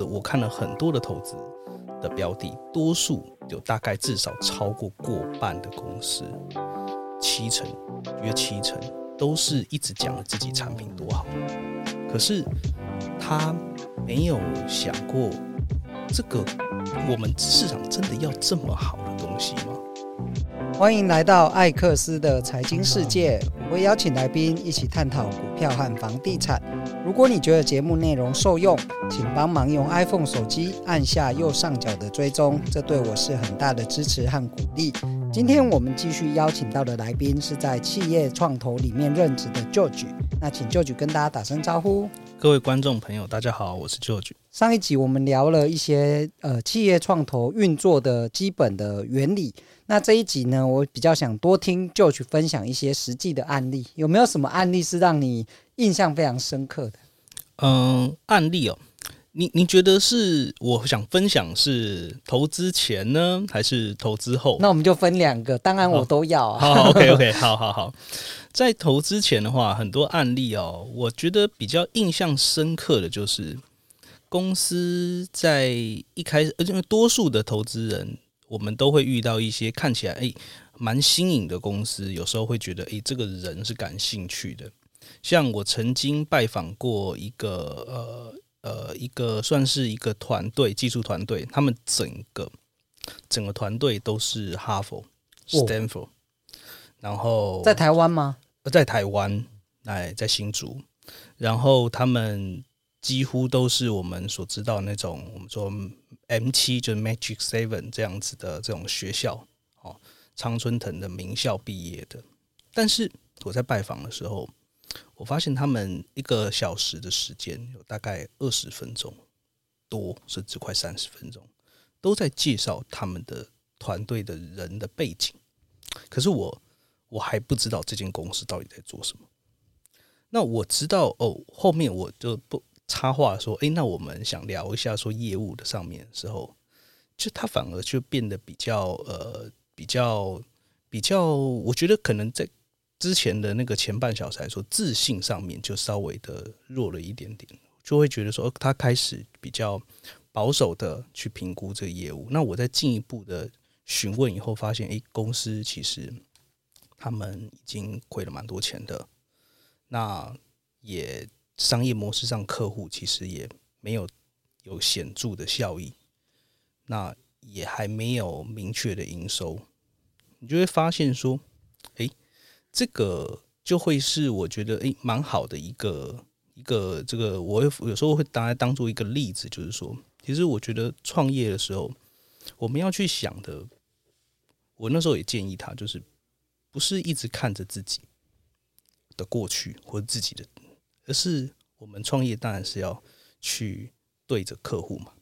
我看了很多的投资的标的，多数有大概至少超过过半的公司，七成约七成都是一直讲自己产品多好，可是他没有想过，这个我们市场真的要这么好的东西吗？欢迎来到艾克斯的财经世界，我会邀请来宾一起探讨股票和房地产。如果你觉得节目内容受用，请帮忙用 iPhone 手机按下右上角的追踪，这对我是很大的支持和鼓励。今天我们继续邀请到的来宾是在企业创投里面任职的 George，那请 George 跟大家打声招呼。各位观众朋友，大家好，我是 George。上一集我们聊了一些呃企业创投运作的基本的原理。那这一集呢，我比较想多听 George 分享一些实际的案例，有没有什么案例是让你印象非常深刻的？嗯，案例哦，你你觉得是我想分享是投资前呢，还是投资后？那我们就分两个，当然我都要啊。好，好，OK OK，好好好。在投资前的话，很多案例哦，我觉得比较印象深刻的就是公司在一开始，而且因为多数的投资人。我们都会遇到一些看起来诶蛮新颖的公司，有时候会觉得诶这个人是感兴趣的。像我曾经拜访过一个呃呃一个算是一个团队，技术团队，他们整个整个团队都是哈佛、Stanford，然后在台湾吗？在台湾，哎，在新竹，然后他们几乎都是我们所知道那种我们说。M 七就是 Magic Seven 这样子的这种学校，哦，常春藤的名校毕业的。但是我在拜访的时候，我发现他们一个小时的时间有大概二十分钟多，甚至快三十分钟，都在介绍他们的团队的人的背景。可是我我还不知道这间公司到底在做什么。那我知道哦，后面我就不。插话说：“诶，那我们想聊一下说业务的上面时候，就他反而就变得比较呃比较比较，我觉得可能在之前的那个前半小时来说，自信上面就稍微的弱了一点点，就会觉得说他开始比较保守的去评估这个业务。那我在进一步的询问以后，发现诶，公司其实他们已经亏了蛮多钱的，那也。”商业模式上，客户其实也没有有显著的效益，那也还没有明确的营收，你就会发现说，诶，这个就会是我觉得诶蛮好的一个一个这个，我有时候会拿来当做一个例子，就是说，其实我觉得创业的时候，我们要去想的，我那时候也建议他，就是不是一直看着自己的过去或者自己的。而是我们创业当然是要去对着客户嘛，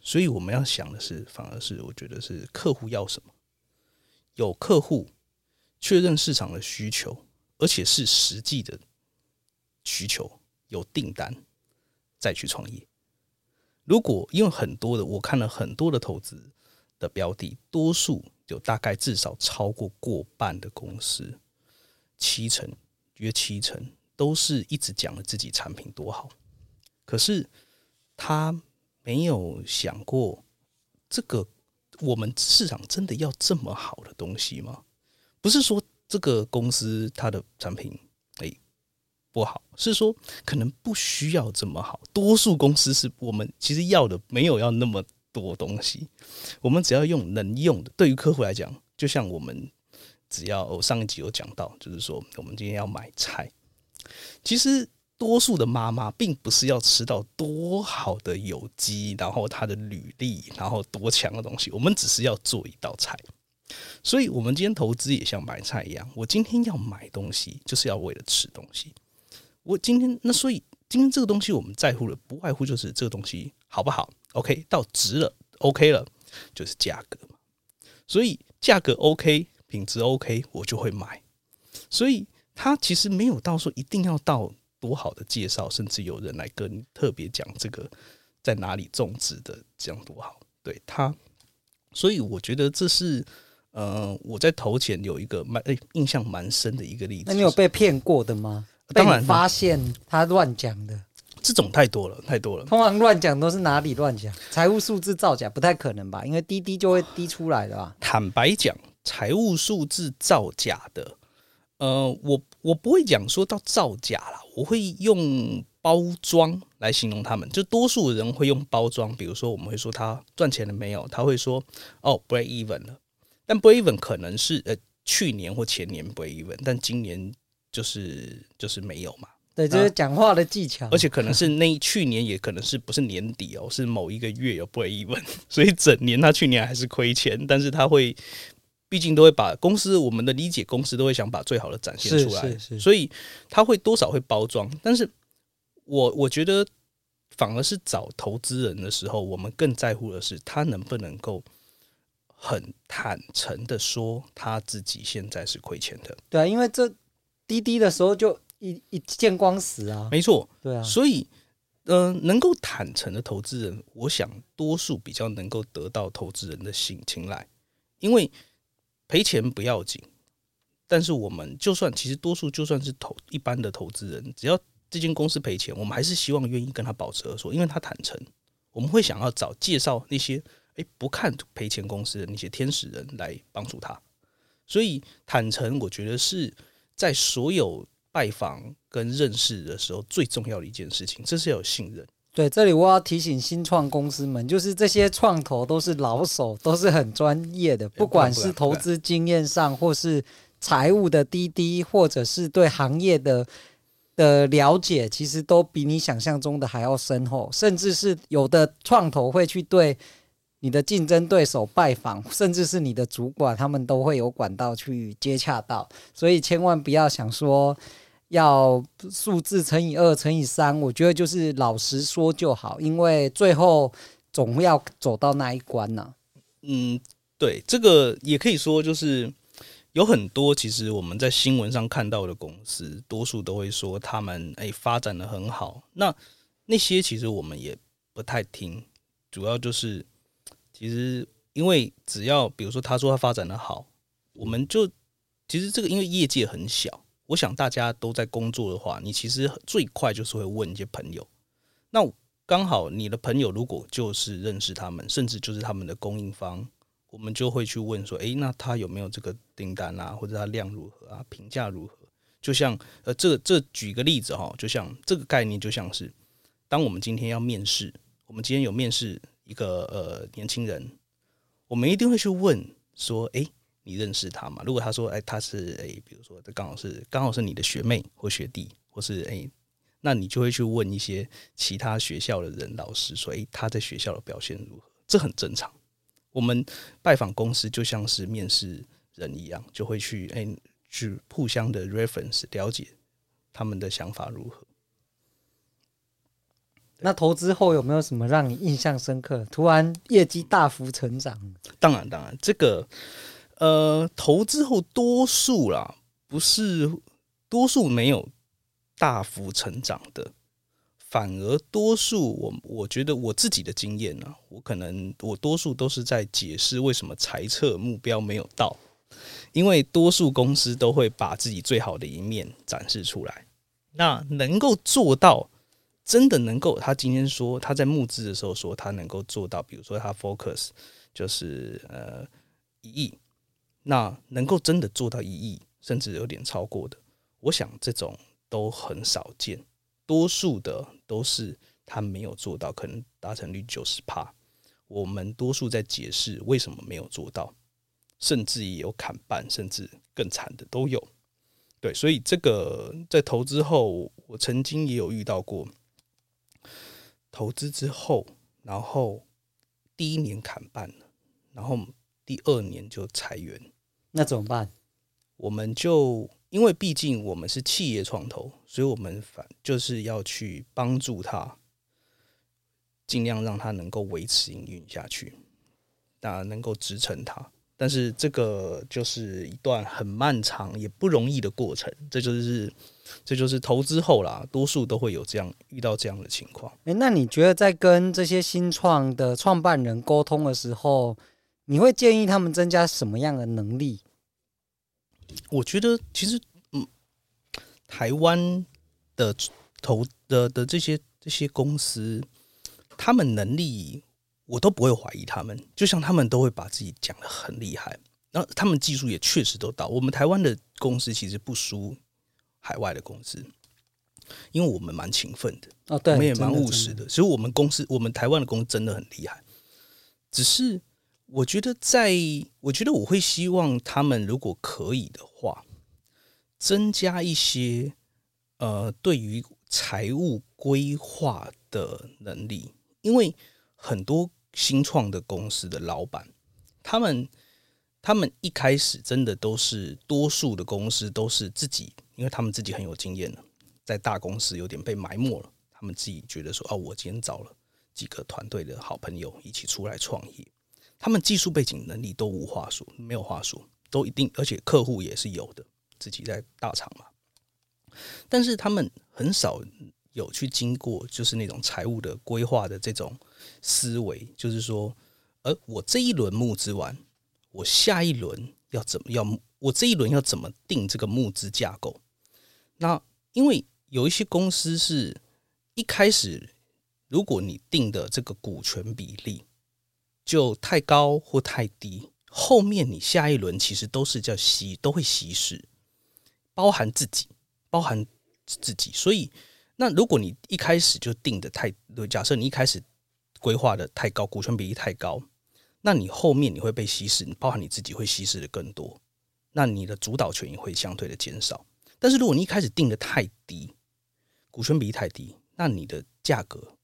所以我们要想的是，反而是我觉得是客户要什么，有客户确认市场的需求，而且是实际的需求，有订单再去创业。如果因为很多的我看了很多的投资的标的，多数有大概至少超过过半的公司，七成约七成。都是一直讲了自己产品多好，可是他没有想过，这个我们市场真的要这么好的东西吗？不是说这个公司它的产品诶不好，是说可能不需要这么好。多数公司是我们其实要的没有要那么多东西，我们只要用能用的。对于客户来讲，就像我们只要我上一集有讲到，就是说我们今天要买菜。其实，多数的妈妈并不是要吃到多好的有机，然后它的履历，然后多强的东西。我们只是要做一道菜。所以，我们今天投资也像买菜一样。我今天要买东西，就是要为了吃东西。我今天那，所以今天这个东西我们在乎的，不外乎就是这个东西好不好？OK，到值了，OK 了，就是价格嘛。所以价格 OK，品质 OK，我就会买。所以。他其实没有到说一定要到多好的介绍，甚至有人来跟你特别讲这个在哪里种植的，这样多好。对他，所以我觉得这是呃我在投前有一个蛮、欸、印象蛮深的一个例子。那你有被骗过的吗？当然发现他乱讲的。这种太多了，太多了。通常乱讲都是哪里乱讲？财务数字造假不太可能吧？因为滴滴就会滴出来的吧？坦白讲，财务数字造假的，呃，我我不会讲说到造假啦，我会用包装来形容他们。就多数人会用包装，比如说我们会说他赚钱了没有？他会说哦，break even 了。但 break even 可能是呃去年或前年 break even，但今年就是就是没有嘛。对，就是讲话的技巧，而且可能是那去年也可能是不是年底哦，是某一个月有 break even，所以整年他去年还是亏钱，但是他会毕竟都会把公司我们的理解，公司都会想把最好的展现出来，所以他会多少会包装。但是我我觉得反而是找投资人的时候，我们更在乎的是他能不能够。很坦诚的说，他自己现在是亏钱的。对啊，因为这滴滴的时候就一一见光死啊。没错，对啊。所以，呃，能够坦诚的投资人，我想多数比较能够得到投资人的心青睐，因为赔钱不要紧。但是我们就算其实多数就算是投一般的投资人，只要这间公司赔钱，我们还是希望愿意跟他保持合作，因为他坦诚，我们会想要找介绍那些。诶，不看赔钱公司的那些天使人来帮助他，所以坦诚，我觉得是在所有拜访跟认识的时候最重要的一件事情，这是要有信任。对，这里我要提醒新创公司们，就是这些创投都是老手，都是很专业的，不管是投资经验上，或是财务的滴滴，或者是对行业的的了解，其实都比你想象中的还要深厚，甚至是有的创投会去对。你的竞争对手拜访，甚至是你的主管，他们都会有管道去接洽到，所以千万不要想说要数字乘以二乘以三，我觉得就是老实说就好，因为最后总要走到那一关呢、嗯，对，这个也可以说就是有很多，其实我们在新闻上看到的公司，多数都会说他们诶发展的很好，那那些其实我们也不太听，主要就是。其实，因为只要比如说他说他发展的好，我们就其实这个因为业界很小，我想大家都在工作的话，你其实最快就是会问一些朋友。那刚好你的朋友如果就是认识他们，甚至就是他们的供应方，我们就会去问说：诶，那他有没有这个订单啊？或者他量如何啊？评价如何？就像呃，这这举个例子哈，就像这个概念，就像是当我们今天要面试，我们今天有面试。一个呃年轻人，我们一定会去问说：“哎，你认识他吗？”如果他说：“哎，他是哎，比如说这刚好是刚好是你的学妹或学弟，或是哎，那你就会去问一些其他学校的人老师说：‘哎，他在学校的表现如何？’这很正常。我们拜访公司就像是面试人一样，就会去哎去互相的 reference 了解他们的想法如何。”那投资后有没有什么让你印象深刻？突然业绩大幅成长？当然，当然，这个呃，投资后多数啦，不是多数没有大幅成长的，反而多数我我觉得我自己的经验呢，我可能我多数都是在解释为什么财测目标没有到，因为多数公司都会把自己最好的一面展示出来，那能够做到。真的能够，他今天说他在募资的时候说他能够做到，比如说他 focus 就是呃一亿，那能够真的做到一亿，甚至有点超过的，我想这种都很少见，多数的都是他没有做到，可能达成率九十趴。我们多数在解释为什么没有做到，甚至也有砍半，甚至更惨的都有。对，所以这个在投资后，我曾经也有遇到过。投资之后，然后第一年砍半了，然后第二年就裁员，那怎么办？我们就因为毕竟我们是企业创投，所以我们反就是要去帮助他，尽量让他能够维持营运下去，那能够支撑他。但是这个就是一段很漫长也不容易的过程，这就是这就是投资后啦，多数都会有这样遇到这样的情况。诶，那你觉得在跟这些新创的创办人沟通的时候，你会建议他们增加什么样的能力？我觉得其实，嗯，台湾的投的的这些这些公司，他们能力我都不会怀疑他们，就像他们都会把自己讲的很厉害，然后他们技术也确实都到。我们台湾的公司其实不输海外的公司，因为我们蛮勤奋的，哦，对，我们也蛮务实的。其实我们公司，我们台湾的公司真的很厉害，只是。我觉得在，我觉得我会希望他们如果可以的话，增加一些呃对于财务规划的能力，因为很多新创的公司的老板，他们他们一开始真的都是多数的公司都是自己，因为他们自己很有经验了，在大公司有点被埋没了，他们自己觉得说哦，我今天找了几个团队的好朋友一起出来创业。他们技术背景能力都无话说，没有话说，都一定，而且客户也是有的，自己在大厂嘛。但是他们很少有去经过，就是那种财务的规划的这种思维，就是说，而我这一轮募资完，我下一轮要怎么样？我这一轮要怎么定这个募资架构？那因为有一些公司是一开始，如果你定的这个股权比例。就太高或太低，后面你下一轮其实都是叫稀，都会稀释，包含自己，包含自己。所以，那如果你一开始就定的太，假设你一开始规划的太高，股权比例太高，那你后面你会被稀释，包含你自己会稀释的更多，那你的主导权也会相对的减少。但是如果你一开始定的太低，股权比例太低，那你的价格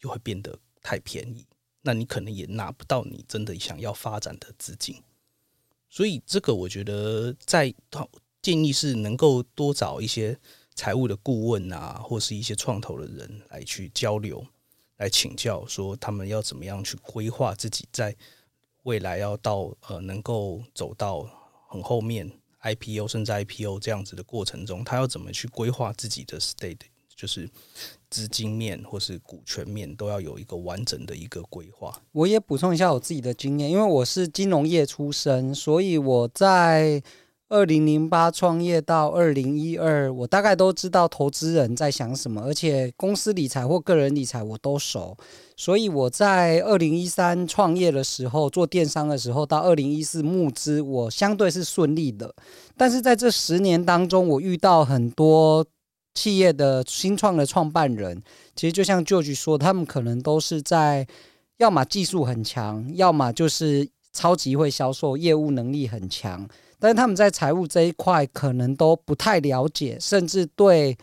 又会变得太便宜。那你可能也拿不到你真的想要发展的资金，所以这个我觉得在建议是能够多找一些财务的顾问啊，或是一些创投的人来去交流，来请教说他们要怎么样去规划自己在未来要到呃能够走到很后面 IPO 甚至 IPO 这样子的过程中，他要怎么去规划自己的 state，就是。资金面或是股权面都要有一个完整的一个规划。我也补充一下我自己的经验，因为我是金融业出身，所以我在二零零八创业到二零一二，我大概都知道投资人在想什么，而且公司理财或个人理财我都熟。所以我在二零一三创业的时候做电商的时候，到二零一四募资，我相对是顺利的。但是在这十年当中，我遇到很多。企业的新创的创办人，其实就像旧局说，他们可能都是在，要么技术很强，要么就是超级会销售，业务能力很强，但是他们在财务这一块可能都不太了解，甚至对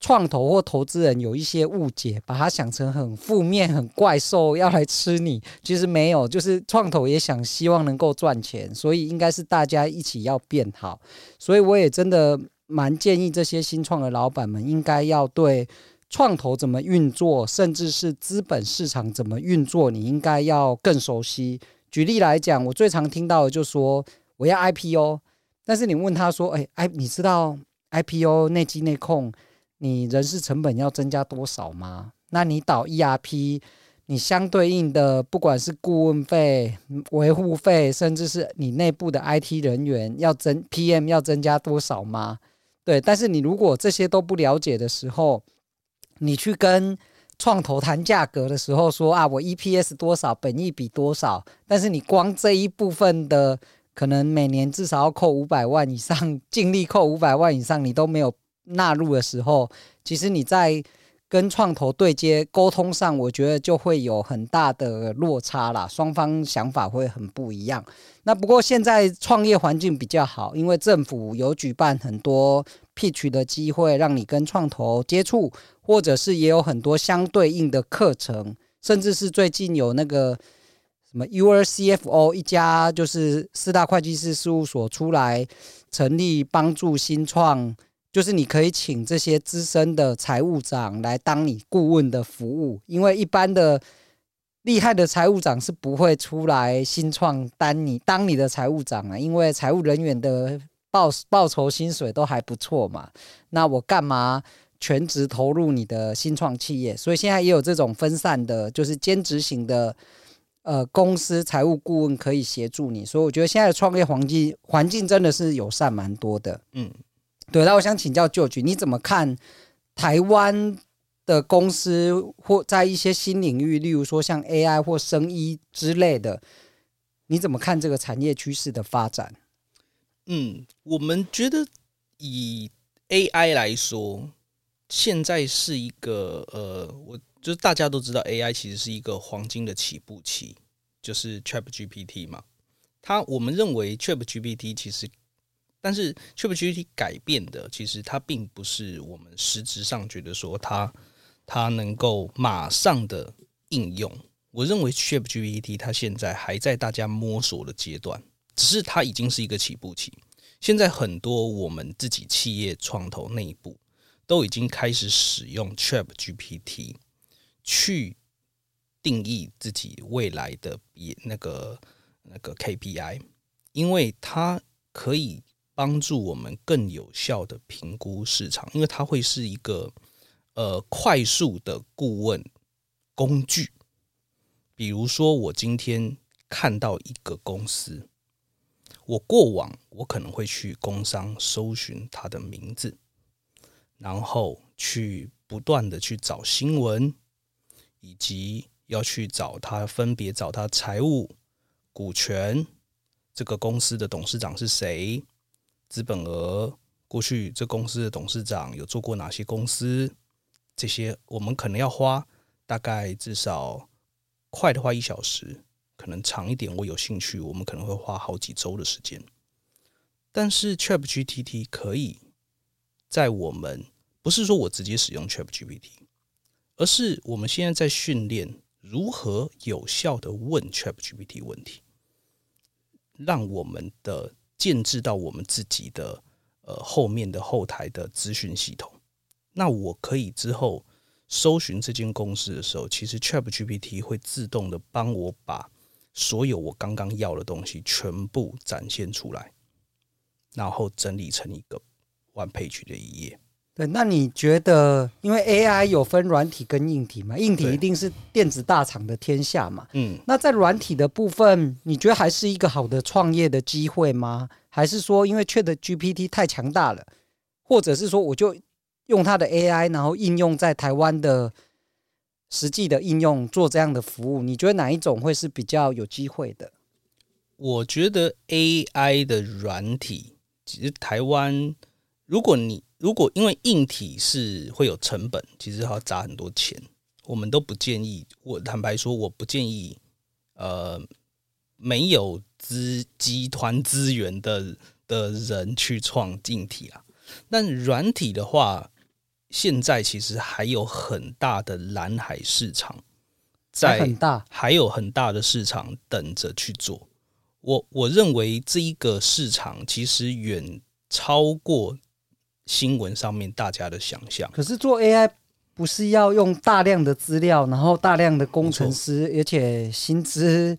创投或投资人有一些误解，把它想成很负面、很怪兽要来吃你。其实没有，就是创投也想希望能够赚钱，所以应该是大家一起要变好。所以我也真的。蛮建议这些新创的老板们应该要对创投怎么运作，甚至是资本市场怎么运作，你应该要更熟悉。举例来讲，我最常听到的就说我要 IPO，但是你问他说：“哎哎，你知道 IPO 内机内控，你人事成本要增加多少吗？那你导 ERP，你相对应的不管是顾问费、维护费，甚至是你内部的 IT 人员要增 PM 要增加多少吗？”对，但是你如果这些都不了解的时候，你去跟创投谈价格的时候说啊，我 EPS 多少，本益比多少，但是你光这一部分的可能每年至少要扣五百万以上，净利扣五百万以上，你都没有纳入的时候，其实你在。跟创投对接沟通上，我觉得就会有很大的落差啦，双方想法会很不一样。那不过现在创业环境比较好，因为政府有举办很多 pitch 的机会，让你跟创投接触，或者是也有很多相对应的课程，甚至是最近有那个什么 URCFO 一家就是四大会计师事务所出来成立帮助新创。就是你可以请这些资深的财务长来当你顾问的服务，因为一般的厉害的财务长是不会出来新创当你当你的财务长啊，因为财务人员的报报酬薪水都还不错嘛。那我干嘛全职投入你的新创企业？所以现在也有这种分散的，就是兼职型的呃公司财务顾问可以协助你。所以我觉得现在的创业环境环境真的是友善蛮多的，嗯。对，那我想请教旧局你怎么看台湾的公司或在一些新领域，例如说像 AI 或生医之类的，你怎么看这个产业趋势的发展？嗯，我们觉得以 AI 来说，现在是一个呃，我就是大家都知道 AI 其实是一个黄金的起步期，就是 ChatGPT 嘛。它我们认为 ChatGPT 其实，但是 ChatGPT 改变的其实它并不是我们实质上觉得说它它能够马上的应用。我认为 ChatGPT 它现在还在大家摸索的阶段。只是它已经是一个起步期，现在很多我们自己企业创投内部都已经开始使用 ChatGPT 去定义自己未来的比那个那个 KPI，因为它可以帮助我们更有效的评估市场，因为它会是一个呃快速的顾问工具。比如说，我今天看到一个公司。我过往我可能会去工商搜寻他的名字，然后去不断的去找新闻，以及要去找他分别找他财务、股权，这个公司的董事长是谁，资本额，过去这公司的董事长有做过哪些公司，这些我们可能要花大概至少快的话一小时。可能长一点，我有兴趣，我们可能会花好几周的时间。但是 ChatGPT 可以在我们不是说我直接使用 ChatGPT，而是我们现在在训练如何有效的问 ChatGPT 问题，让我们的建置到我们自己的呃后面的后台的资讯系统。那我可以之后搜寻这间公司的时候，其实 ChatGPT 会自动的帮我把。所有我刚刚要的东西全部展现出来，然后整理成一个 one page 的一页。对，那你觉得，因为 AI 有分软体跟硬体嘛？硬体一定是电子大厂的天下嘛？嗯。那在软体的部分，你觉得还是一个好的创业的机会吗？还是说，因为 ChatGPT 太强大了，或者是说，我就用它的 AI，然后应用在台湾的？实际的应用做这样的服务，你觉得哪一种会是比较有机会的？我觉得 AI 的软体，其实台湾，如果你如果因为硬体是会有成本，其实要砸很多钱，我们都不建议。我坦白说，我不建议，呃，没有资集团资源的的人去创硬体啊。但软体的话，现在其实还有很大的蓝海市场，在很大，还有很大的市场等着去做。我我认为这一个市场其实远超过新闻上面大家的想象。可是做 AI 不是要用大量的资料，然后大量的工程师，而且薪资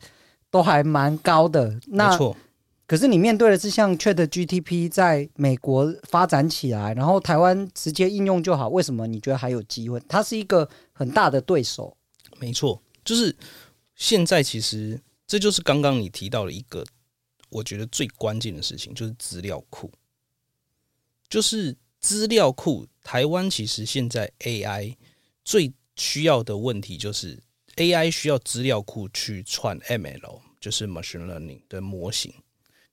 都还蛮高的。那没错。可是你面对的是像 ChatGPT 在美国发展起来，然后台湾直接应用就好，为什么你觉得还有机会？它是一个很大的对手。没错，就是现在其实这就是刚刚你提到的一个我觉得最关键的事情，就是资料库。就是资料库，台湾其实现在 AI 最需要的问题就是 AI 需要资料库去串 ML，就是 Machine Learning 的模型。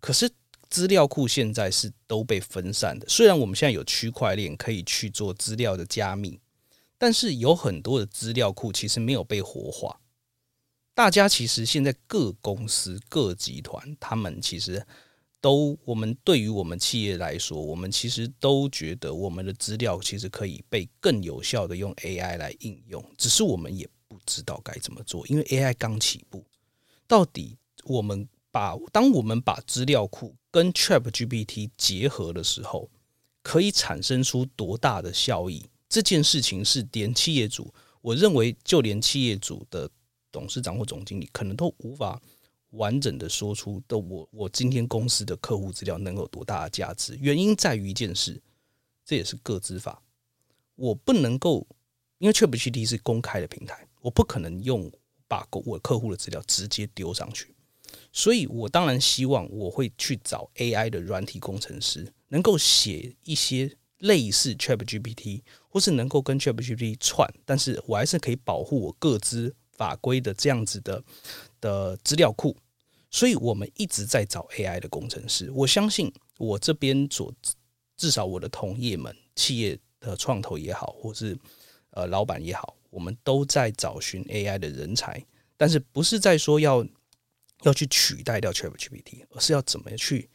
可是资料库现在是都被分散的，虽然我们现在有区块链可以去做资料的加密，但是有很多的资料库其实没有被活化。大家其实现在各公司、各集团，他们其实都，我们对于我们企业来说，我们其实都觉得我们的资料其实可以被更有效的用 AI 来应用，只是我们也不知道该怎么做，因为 AI 刚起步，到底我们。把当我们把资料库跟 ChatGPT 结合的时候，可以产生出多大的效益？这件事情是连企业主，我认为就连企业主的董事长或总经理，可能都无法完整的说出的。我我今天公司的客户资料能有多大的价值？原因在于一件事，这也是个资法，我不能够，因为 ChatGPT 是公开的平台，我不可能用把我客户的资料直接丢上去。所以，我当然希望我会去找 AI 的软体工程师，能够写一些类似 ChatGPT，或是能够跟 ChatGPT 串，但是我还是可以保护我个资法规的这样子的的资料库。所以我们一直在找 AI 的工程师。我相信我这边所至少我的同业们、企业的创投也好，或是呃老板也好，我们都在找寻 AI 的人才。但是不是在说要要去取代掉 ChatGPT，而是要怎么去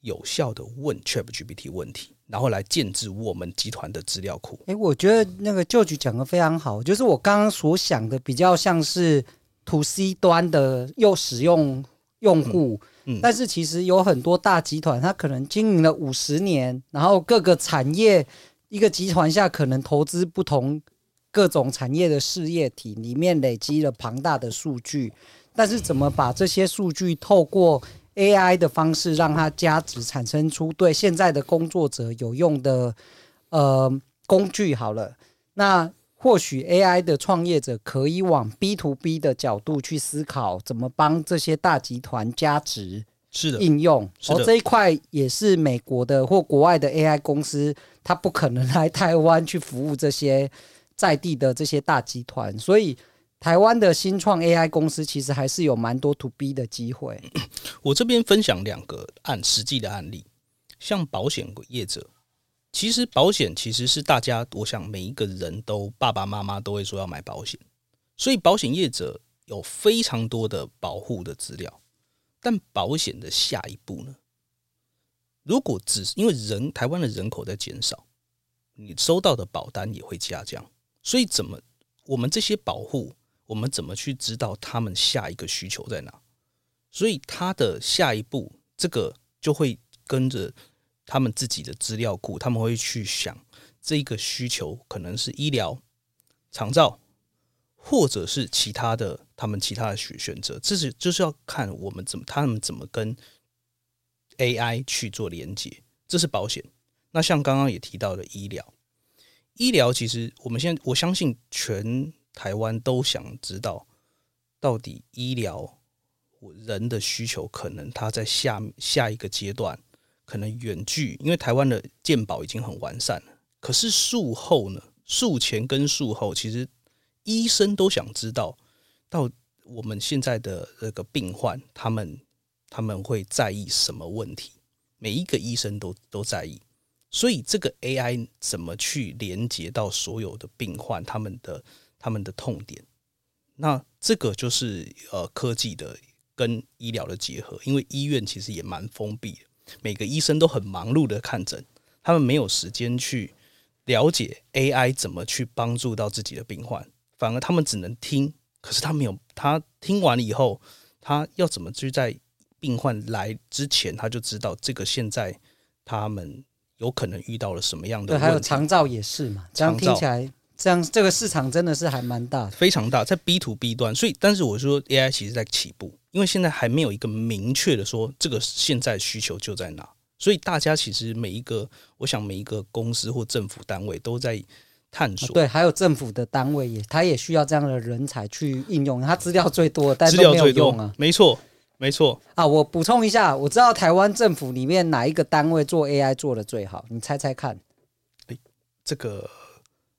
有效的问 ChatGPT 问题，然后来建置我们集团的资料库。诶，我觉得那个 George 讲的非常好，就是我刚刚所想的比较像是 To C 端的又使用用户，嗯，嗯，但是其实有很多大集团，它可能经营了五十年，然后各个产业一个集团下可能投资不同。各种产业的事业体里面累积了庞大的数据，但是怎么把这些数据透过 AI 的方式让它加值，产生出对现在的工作者有用的呃工具？好了，那或许 AI 的创业者可以往 B to B 的角度去思考，怎么帮这些大集团加值？是的，应用。而这一块也是美国的或国外的 AI 公司，它不可能来台湾去服务这些。在地的这些大集团，所以台湾的新创 AI 公司其实还是有蛮多 To B 的机会。我这边分享两个案实际的案例，像保险业者，其实保险其实是大家，我想每一个人都爸爸妈妈都会说要买保险，所以保险业者有非常多的保护的资料，但保险的下一步呢？如果只是因为人台湾的人口在减少，你收到的保单也会下降。所以，怎么我们这些保护，我们怎么去知道他们下一个需求在哪？所以，他的下一步，这个就会跟着他们自己的资料库，他们会去想这个需求可能是医疗、长照，或者是其他的，他们其他的选选择。这是就是要看我们怎么，他们怎么跟 AI 去做连接。这是保险。那像刚刚也提到的医疗。医疗其实，我们现在我相信全台湾都想知道，到底医疗人的需求可能他在下下一个阶段可能远距，因为台湾的健保已经很完善了。可是术后呢？术前跟术后，其实医生都想知道，到我们现在的这个病患，他们他们会在意什么问题？每一个医生都都在意。所以这个 AI 怎么去连接到所有的病患他们的他们的痛点？那这个就是呃科技的跟医疗的结合，因为医院其实也蛮封闭的，每个医生都很忙碌的看诊，他们没有时间去了解 AI 怎么去帮助到自己的病患，反而他们只能听，可是他没有，他听完了以后，他要怎么去在病患来之前他就知道这个现在他们。有可能遇到了什么样的？对，还有长照也是嘛。这样听起来，这样这个市场真的是还蛮大的，非常大，在 B to B 端。所以，但是我说 AI 其实在起步，因为现在还没有一个明确的说这个现在需求就在哪。所以大家其实每一个，我想每一个公司或政府单位都在探索。对，还有政府的单位也，他也需要这样的人才去应用。他资料最多，但是没有用啊。没错。没错啊，我补充一下，我知道台湾政府里面哪一个单位做 AI 做的最好，你猜猜看？诶，这个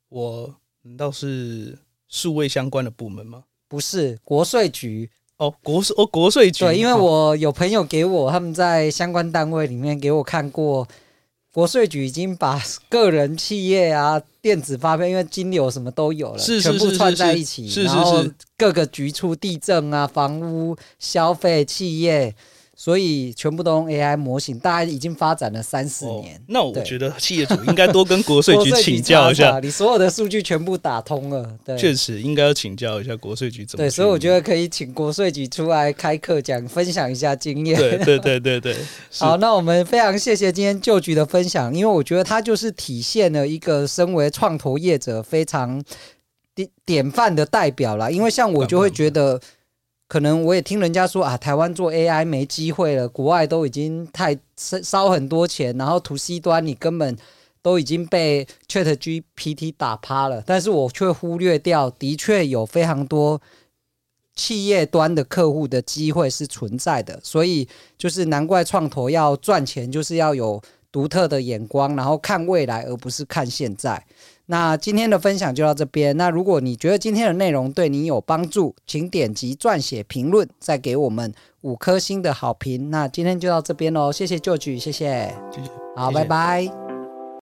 我难道是数位相关的部门吗？不是，国税局哦，国税哦，国税局。对，因为我有朋友给我他们在相关单位里面给我看过。国税局已经把个人、企业啊、电子发票，因为金流什么都有了，是是是是全部串在一起，然后各个局处、地政啊、房屋、消费、企业。所以全部都用 AI 模型，大概已经发展了三四年。哦。那我觉得企业主应该多跟国税局请教一下。你所有的数据全部打通了，对，确实应该要请教一下国税局怎么。对，所以我觉得可以请国税局出来开课讲，分享一下经验。对对对对对。好，那我们非常谢谢今天 George 的分享，因为我觉得他就是体现了一个身为创投业者非常典典范的代表啦。因为像我就会觉得。可能我也听人家说啊，台湾做 AI 没机会了，国外都已经太烧很多钱，然后图 C 端你根本都已经被 ChatGPT 打趴了。但是我却忽略掉，的确有非常多企业端的客户的机会是存在的。所以就是难怪创投要赚钱，就是要有独特的眼光，然后看未来，而不是看现在。那今天的分享就到这边。那如果你觉得今天的内容对你有帮助，请点击撰写评论，再给我们五颗星的好评。那今天就到这边喽，谢谢 George，谢谢，谢谢，好。拜拜。